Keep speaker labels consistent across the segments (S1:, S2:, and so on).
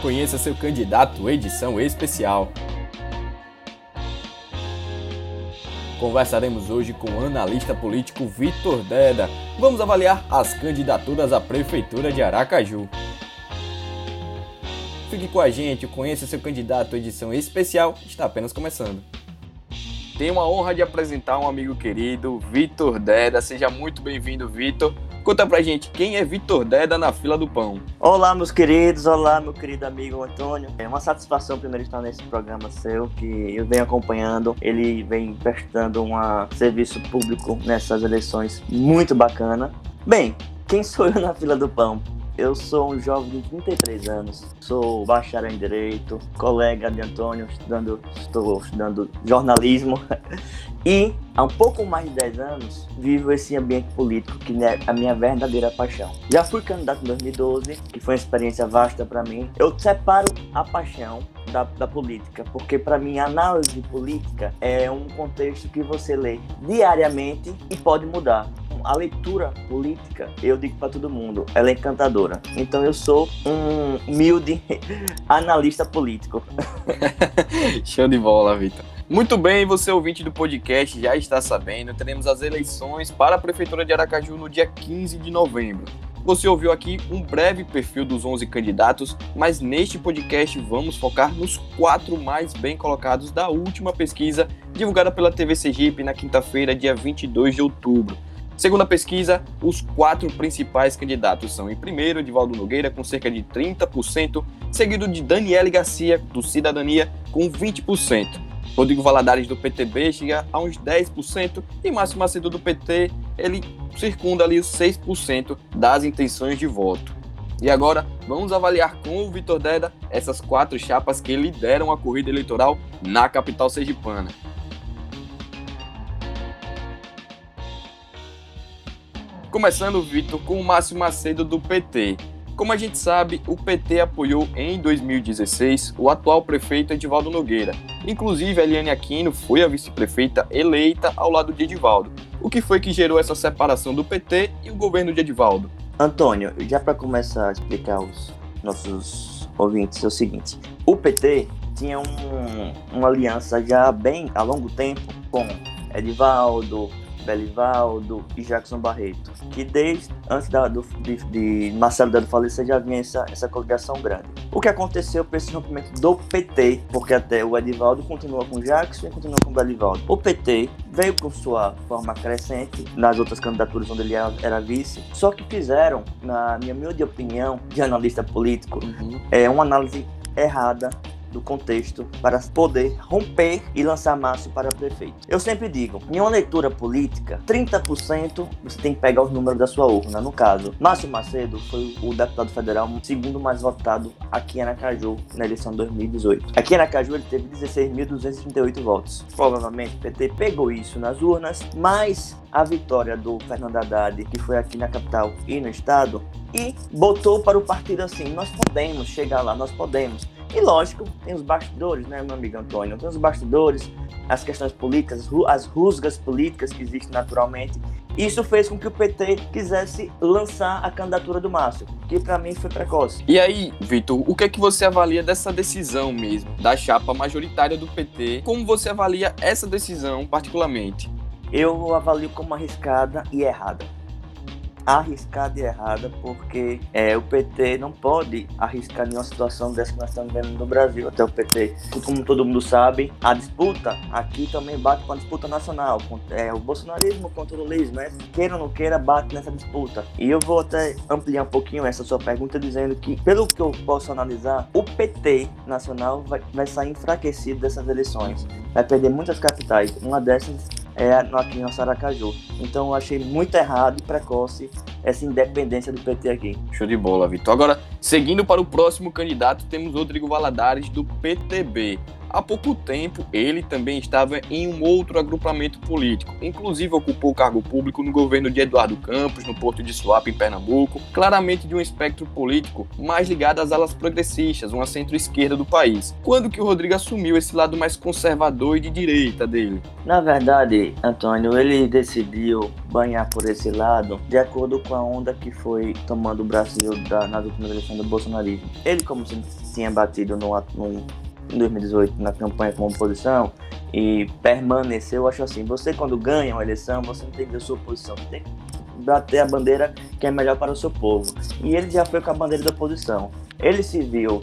S1: Conheça seu candidato edição especial. Conversaremos hoje com o analista político Vitor Deda. Vamos avaliar as candidaturas à Prefeitura de Aracaju. Fique com a gente, conheça seu candidato edição especial, está apenas começando. Tenho a honra de apresentar um amigo querido, Vitor Deda. Seja muito bem-vindo, Vitor. Conta pra gente quem é Vitor Deda na fila do pão.
S2: Olá, meus queridos. Olá, meu querido amigo Antônio. É uma satisfação primeiro estar nesse programa seu, que eu venho acompanhando. Ele vem prestando um serviço público nessas eleições muito bacana. Bem, quem sou eu na fila do pão? Eu sou um jovem de 33 anos, sou bacharel em Direito, colega de Antônio, estudando, estou estudando jornalismo e há um pouco mais de 10 anos vivo esse ambiente político que é a minha verdadeira paixão. Já fui candidato em 2012, que foi uma experiência vasta para mim. Eu separo a paixão da, da, política, porque para mim a análise política é um contexto que você lê diariamente e pode mudar a leitura política, eu digo para todo mundo, ela é encantadora. Então eu sou um humilde analista político.
S1: Show de bola, Vitor. Muito bem, você ouvinte do podcast já está sabendo, teremos as eleições para a Prefeitura de Aracaju no dia 15 de novembro. Você ouviu aqui um breve perfil dos 11 candidatos, mas neste podcast vamos focar nos quatro mais bem colocados da última pesquisa divulgada pela TV Sergipe na quinta-feira, dia 22 de outubro. Segundo a pesquisa, os quatro principais candidatos são, em primeiro, Edivaldo Nogueira, com cerca de 30%, seguido de Daniele Garcia, do Cidadania, com 20%. Rodrigo Valadares, do PTB, chega a uns 10%, e Márcio Macedo, do PT, ele circunda ali os 6% das intenções de voto. E agora, vamos avaliar com o Vitor Deda essas quatro chapas que lideram a corrida eleitoral na capital sergipana. Começando, Vitor, com o Márcio Macedo do PT. Como a gente sabe, o PT apoiou em 2016 o atual prefeito Edivaldo Nogueira. Inclusive, a Eliane Aquino foi a vice-prefeita eleita ao lado de Edivaldo. O que foi que gerou essa separação do PT e o governo de Edivaldo?
S2: Antônio, já para começar a explicar aos nossos ouvintes, é o seguinte: o PT tinha um, uma aliança já bem a longo tempo com Edivaldo, Belivaldo e Jackson Barreto, que desde antes da, do, de, de Marcelo Dado falecer já vinha essa, essa coligação grande. O que aconteceu com esse rompimento do PT, porque até o Edivaldo continua com Jackson e continua com o Belivaldo. O PT veio com sua forma crescente nas outras candidaturas onde ele era vice, só que fizeram, na minha humilde opinião, de analista político, uhum. é uma análise errada do contexto para poder romper e lançar Márcio para prefeito. Eu sempre digo, em uma leitura política, 30% você tem que pegar os números da sua urna. No caso, Márcio Macedo foi o deputado federal segundo mais votado aqui em Aracaju na eleição de 2018. Aqui em Aracaju ele teve 16.238 votos. Provavelmente o PT pegou isso nas urnas, mas a vitória do Fernando Haddad, que foi aqui na capital e no estado, e botou para o partido assim: nós podemos chegar lá, nós podemos. E lógico, tem os bastidores, né, meu amigo Antônio? Tem os bastidores, as questões políticas, as rusgas políticas que existem naturalmente. Isso fez com que o PT quisesse lançar a candidatura do Márcio, que para mim foi precoce.
S1: E aí, Vitor, o que é que você avalia dessa decisão mesmo, da chapa majoritária do PT? Como você avalia essa decisão particularmente?
S2: Eu avalio como arriscada e errada arriscada e errada, porque é, o PT não pode arriscar nenhuma situação dessa que nós estamos vendo no Brasil. Até o PT, como todo mundo sabe, a disputa aqui também bate com a disputa nacional. É, o bolsonarismo contra o lulismo, né? queira ou não queira, bate nessa disputa. E eu vou até ampliar um pouquinho essa sua pergunta, dizendo que, pelo que eu posso analisar, o PT nacional vai, vai sair enfraquecido dessas eleições. Vai perder muitas capitais. Uma dessas é, aqui em Saracaju. Então eu achei muito errado e precoce essa independência do PT aqui.
S1: Show de bola, Vitor. Agora, seguindo para o próximo candidato, temos Rodrigo Valadares, do PTB. Há pouco tempo, ele também estava em um outro agrupamento político, inclusive ocupou cargo público no governo de Eduardo Campos, no Porto de Suape, em Pernambuco, claramente de um espectro político mais ligado às alas progressistas, uma centro-esquerda do país. Quando que o Rodrigo assumiu esse lado mais conservador e de direita dele?
S2: Na verdade, Antônio, ele decidiu banhar por esse lado de acordo com a onda que foi tomando o Brasil da, nas últimas eleições do bolsonarismo. Ele, como se tinha batido no, no em 2018 na campanha como oposição e permaneceu, eu acho assim, você quando ganha uma eleição, você não tem que ver a sua oposição, você tem que bater a bandeira que é melhor para o seu povo. E ele já foi com a bandeira da oposição. Ele se viu,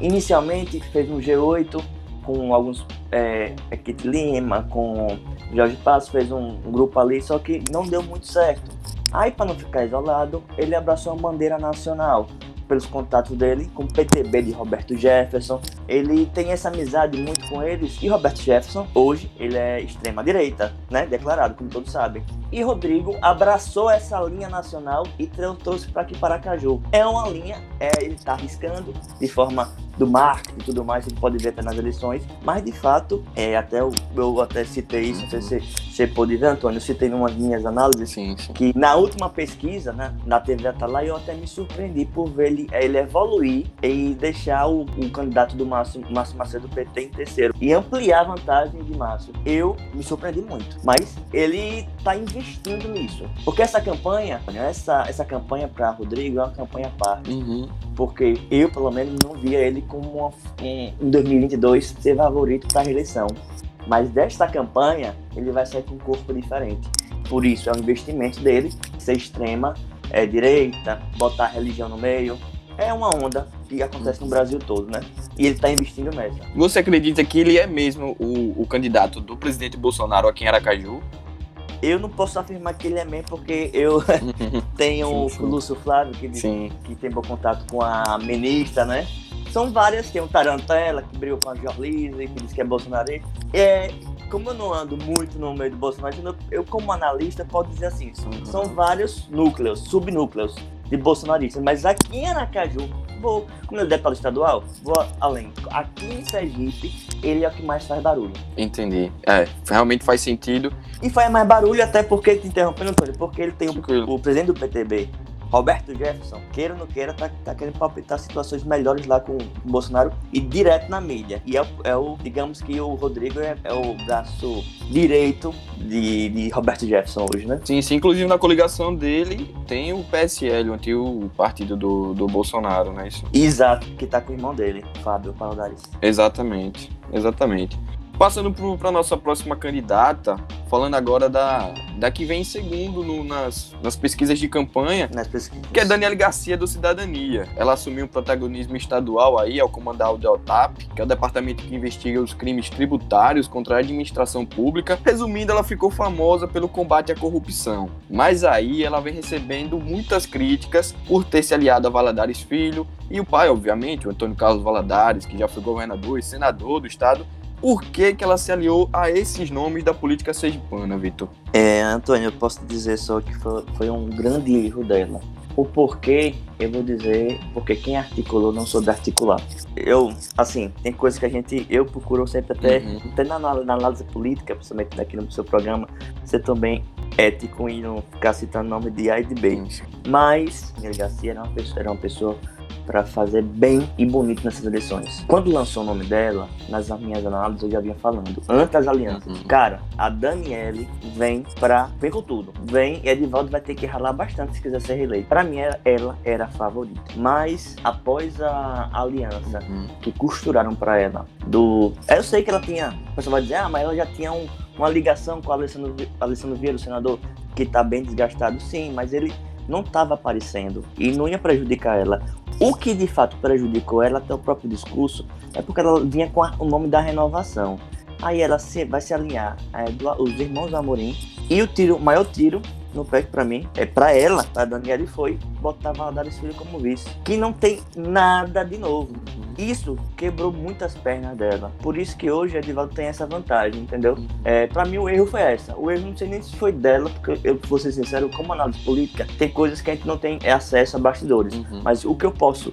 S2: inicialmente fez um G8 com alguns, é, Kit Lima, com Jorge Passos, fez um grupo ali, só que não deu muito certo. Aí, para não ficar isolado, ele abraçou a bandeira nacional pelos contatos dele com o PTB de Roberto Jefferson. Ele tem essa amizade muito com eles. E Roberto Jefferson, hoje, ele é extrema-direita, né? Declarado, como todos sabem. E Rodrigo abraçou essa linha nacional e trouxe para aqui para Caju. É uma linha, é, ele está arriscando de forma do marketing e tudo mais, a gente pode ver até nas eleições, mas de fato, é, até eu, eu até citei isso, não sei se você pôde ver, Antônio, eu citei em umas minhas análises, sim, sim. que na última pesquisa, né, na TV Atalá, eu até me surpreendi por ver ele, ele evoluir e deixar o, o candidato do Márcio, Márcio Macedo do PT em terceiro e ampliar a vantagem de Márcio. Eu me surpreendi muito, mas ele está investindo nisso, porque essa campanha, essa, essa campanha para Rodrigo é uma campanha à parte, uhum. Porque eu, pelo menos, não via ele como uma, em 2022 ser favorito para a reeleição. Mas desta campanha, ele vai sair com um corpo diferente. Por isso, é um investimento dele ser extrema, é direita, botar a religião no meio. É uma onda que acontece no Brasil todo, né? E ele está investindo nessa.
S1: Você acredita que ele é mesmo o, o candidato do presidente Bolsonaro aqui em Aracaju?
S2: Eu não posso afirmar que ele é mesmo, porque eu tenho sim, sim. o Lúcio Flávio, que, que tem bom contato com a ministra, né? São várias, tem o Tarantella, que brigou com a Jorlise, que diz que é bolsonarista. É, como eu não ando muito no meio do bolsonarismo, eu como analista posso dizer assim, são, são vários núcleos, subnúcleos de bolsonaristas. Mas aqui em Aracaju, vou, como ele é deputado estadual, vou além. Aqui em Sergipe, ele é o que mais faz barulho.
S1: Entendi. É, realmente faz sentido.
S2: E faz mais barulho até porque, te interrompendo, Antônio, porque ele tem o, o presidente do PTB, Roberto Jefferson, queira ou não queira, tá, tá querendo palpitar situações melhores lá com o Bolsonaro e direto na mídia. E é, é o, digamos que o Rodrigo é, é o braço direito de, de, Roberto Jefferson hoje, né?
S1: Sim, sim. Inclusive na coligação dele tem o PSL, o antigo partido do, do Bolsonaro, né? Isso.
S2: Exato, que tá com o irmão dele, Fábio Paldares.
S1: Exatamente, exatamente. Passando para a nossa próxima candidata, falando agora da, da que vem em segundo no, nas, nas pesquisas de campanha,
S2: pesquisas.
S1: que é Daniela Garcia do Cidadania. Ela assumiu um protagonismo estadual aí ao comandar o DELTAP, que é o departamento que investiga os crimes tributários contra a administração pública. Resumindo, ela ficou famosa pelo combate à corrupção. Mas aí ela vem recebendo muitas críticas por ter se aliado a Valadares Filho e o pai, obviamente, o Antônio Carlos Valadares, que já foi governador e senador do estado, por que, que ela se aliou a esses nomes da política sergipana, Vitor?
S2: É, Antônio, eu posso dizer só que foi, foi um grande erro dela. O porquê, eu vou dizer, porque quem articulou não soube articular. Eu, assim, tem coisas que a gente, eu procuro sempre até, uhum. até na, na, análise política, principalmente aqui no seu programa, ser também ético e não ficar citando nome de A e de B. Uhum. Mas, Miguel Garcia era uma pessoa, era uma pessoa para fazer bem e bonito nessas eleições. Quando lançou o nome dela, nas minhas análises eu já vinha falando, antes das alianças. Uhum. Cara, a Daniele vem pra. vem com tudo. Vem e Edivaldo vai ter que ralar bastante se quiser ser reeleito. Pra mim, ela era a favorita. Mas após a aliança uhum. que costuraram para ela, do. Eu sei que ela tinha. O pessoal vai dizer, ah, mas ela já tinha um, uma ligação com o Alessandro, Alessandro Vieira, o senador, que tá bem desgastado, sim, mas ele não estava aparecendo e não ia prejudicar ela. O que de fato prejudicou ela até o próprio discurso é porque ela vinha com a, o nome da renovação. Aí ela se, vai se alinhar é, do, os irmãos Amorim e o tiro, o maior tiro no pé para mim, é para ela, para Daniela foi botar Valadares Filho como vice, que não tem nada de novo. Isso quebrou muitas pernas dela. Por isso que hoje a Edivaldo tem essa vantagem, entendeu? É, para mim o erro foi essa. O erro não sei nem se foi dela, porque eu vou ser sincero, como análise política, tem coisas que a gente não tem acesso a bastidores. Uhum. Mas o que eu posso,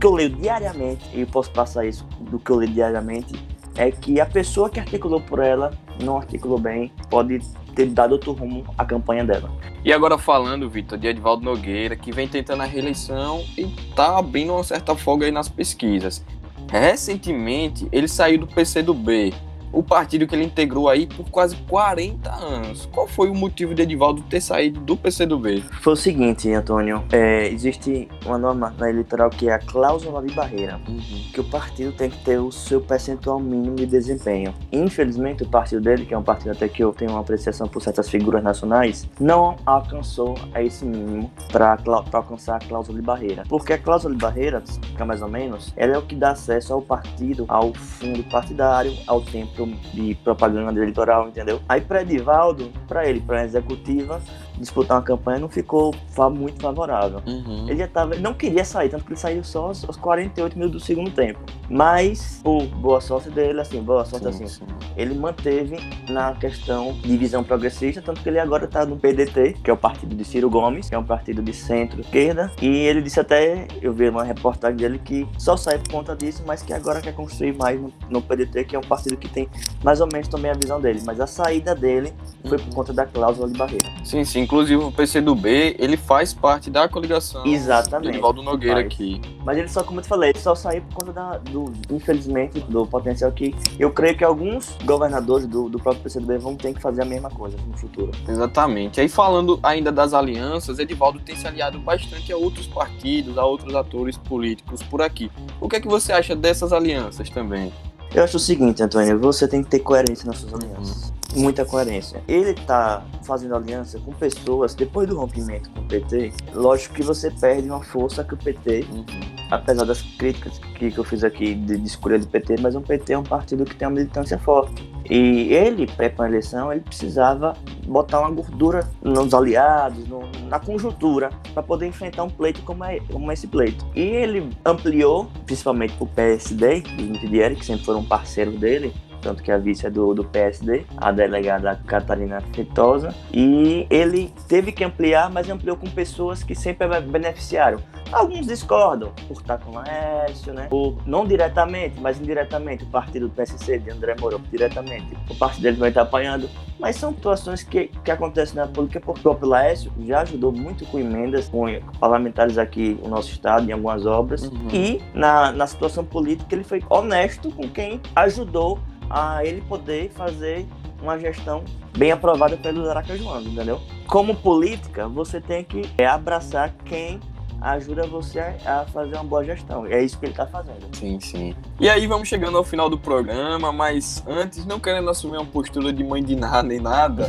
S2: que eu leio diariamente, e eu posso passar isso do que eu leio diariamente, é que a pessoa que articulou por ela não articulou bem, pode ter dado outro rumo à campanha dela.
S1: E agora falando, Vitor, de Edvaldo Nogueira, que vem tentando a reeleição e tá abrindo uma certa folga aí nas pesquisas. Recentemente, ele saiu do PCdoB, o partido que ele integrou aí por quase 40 anos. Qual foi o motivo de Edivaldo ter saído do PCdoB?
S2: Foi o seguinte, Antônio. É, existe uma norma na eleitoral que é a cláusula de barreira, uhum. que o partido tem que ter o seu percentual mínimo de desempenho. Infelizmente, o partido dele, que é um partido até que eu tenho uma apreciação por certas figuras nacionais, não alcançou a esse mínimo para alcançar a cláusula de barreira. Porque a cláusula de barreira, fica mais ou menos, ela é o que dá acesso ao partido, ao fundo partidário, ao tempo de propaganda eleitoral, entendeu? Aí para Edivaldo, para ele, para a executiva, disputar uma campanha não ficou muito favorável. Uhum. Ele já tava, ele não queria sair, tanto que ele saiu só aos, aos 48 minutos do segundo tempo. Mas, por boa sorte dele, assim, boa sorte sim, assim, sim. ele manteve na questão de visão progressista, tanto que ele agora está no PDT, que é o partido de Ciro Gomes, que é um partido de centro-esquerda, e ele disse até, eu vi uma reportagem dele que só sai por conta disso, mas que agora quer construir mais no, no PDT, que é um partido que tem mais ou menos também a visão dele, mas a saída dele foi por conta da cláusula de barreira.
S1: Sim, sim. Inclusive o PCdoB, ele faz parte da coligação
S2: Exatamente.
S1: do Edivaldo Nogueira faz. aqui.
S2: Mas ele só, como eu te falei, ele só saiu por conta da, do, infelizmente, do potencial que eu creio que alguns governadores do, do próprio PCdoB vão ter que fazer a mesma coisa no futuro.
S1: Exatamente. Aí falando ainda das alianças, Edivaldo tem se aliado bastante a outros partidos, a outros atores políticos por aqui. O que é que você acha dessas alianças também?
S2: Eu acho o seguinte, Antônio, você tem que ter coerência nas suas alianças. Muita coerência. Ele tá fazendo aliança com pessoas, depois do rompimento com o PT, lógico que você perde uma força que o PT, uhum. apesar das críticas que, que eu fiz aqui de, de escolha do PT, mas o PT é um partido que tem uma militância forte. E ele, pré a eleição, ele precisava botar uma gordura nos aliados, no, na conjuntura, para poder enfrentar um pleito como, é, como esse pleito. E ele ampliou, principalmente para o PSD, do Nitidieri, que sempre foram parceiros dele, tanto que a vice é do, do PSD, a delegada Catarina Feitosa, e ele teve que ampliar, mas ampliou com pessoas que sempre beneficiaram. Alguns discordam por estar com o Laércio, né? Ou, não diretamente, mas indiretamente, o partido do PSC de André Moro, diretamente, o partido dele vai estar apanhando. Mas são situações que, que acontecem na política, porque o próprio Laércio já ajudou muito com emendas, com parlamentares aqui no nosso estado, em algumas obras. Uhum. E na, na situação política, ele foi honesto com quem ajudou a ele poder fazer uma gestão bem aprovada pelos aracajuanos, entendeu? Como política, você tem que é, abraçar quem ajuda você a fazer uma boa gestão. E é isso que ele está fazendo.
S1: Sim, sim. E aí vamos chegando ao final do programa, mas antes, não querendo assumir uma postura de mãe de nada nem nada.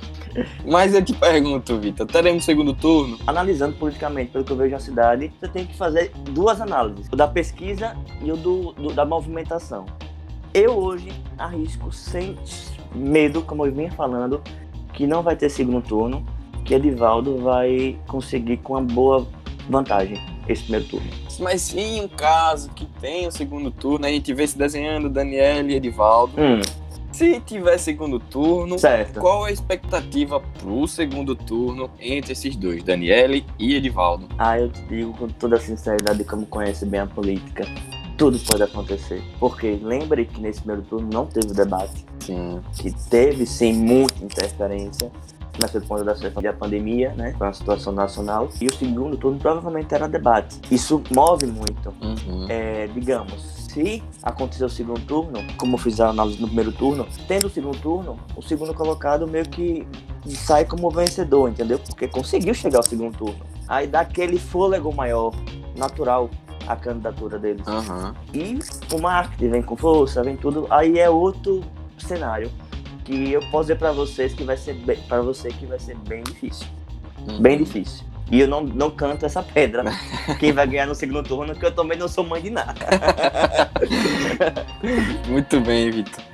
S1: mas eu te pergunto, Vitor, teremos segundo turno?
S2: Analisando politicamente, pelo que eu vejo na cidade, você tem que fazer duas análises: o da pesquisa e o do, do da movimentação. Eu hoje arrisco sem medo, como eu vinha falando, que não vai ter segundo turno, que Edivaldo vai conseguir com uma boa vantagem esse primeiro turno.
S1: Mas sim um caso que tem o segundo turno, a gente vê se desenhando Daniel e Edivaldo. Hum. Se tiver segundo turno, certo. qual a expectativa pro segundo turno entre esses dois, Daniele e Edivaldo?
S2: Ah, eu te digo com toda a sinceridade, como conhece bem a política tudo pode acontecer. Porque lembre que nesse primeiro turno não teve debate. Sim. Que teve sim muita interferência. Mas foi por conta da situação da pandemia, né? Foi uma situação nacional. E o segundo turno provavelmente era debate. Isso move muito. Uhum. É, digamos, se acontecer o segundo turno, como fiz a análise no primeiro turno, tendo o segundo turno, o segundo colocado meio que sai como vencedor, entendeu? Porque conseguiu chegar ao segundo turno. Aí dá aquele fôlego maior, natural, a candidatura deles. Uhum. E o marketing vem com força, vem tudo. Aí é outro cenário que eu posso dizer para vocês que vai ser para você que vai ser bem difícil. Uhum. Bem difícil. E eu não, não canto essa pedra. Quem vai ganhar no segundo turno, que eu também não sou mãe de nada.
S1: Muito bem, Vitor.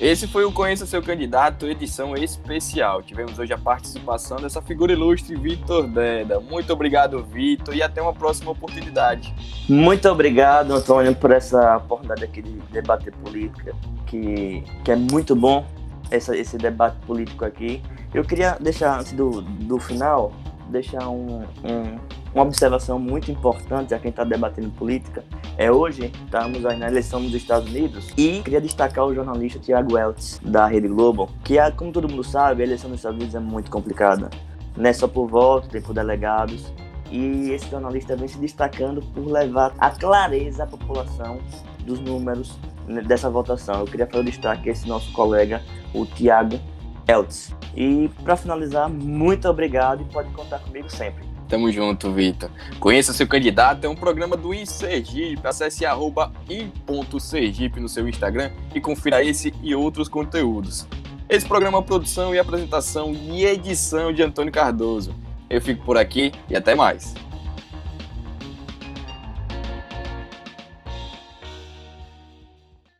S1: Esse foi o Conheça Seu Candidato, edição especial. Tivemos hoje a participação dessa figura ilustre, Vitor Deda. Muito obrigado, Vitor, e até uma próxima oportunidade.
S2: Muito obrigado, Antônio, por essa oportunidade aqui de debater política, que, que é muito bom essa, esse debate político aqui. Eu queria deixar, antes do, do final, deixar um, um, uma observação muito importante a quem está debatendo política. É hoje estamos aí na eleição nos Estados Unidos e queria destacar o jornalista Tiago Weltz da Rede Globo, que como todo mundo sabe, a eleição nos Estados Unidos é muito complicada. Não é só por voto, tem por delegados. E esse jornalista vem se destacando por levar a clareza à população dos números dessa votação. Eu queria fazer o destaque esse nosso colega, o Tiago Eltz. E para finalizar, muito obrigado e pode contar comigo sempre.
S1: Tamo junto, Vitor. Conheça seu candidato, é um programa do ICERGIP. Acesse arroba no seu Instagram e confira esse e outros conteúdos. Esse programa é produção e apresentação e edição de Antônio Cardoso. Eu fico por aqui e até mais.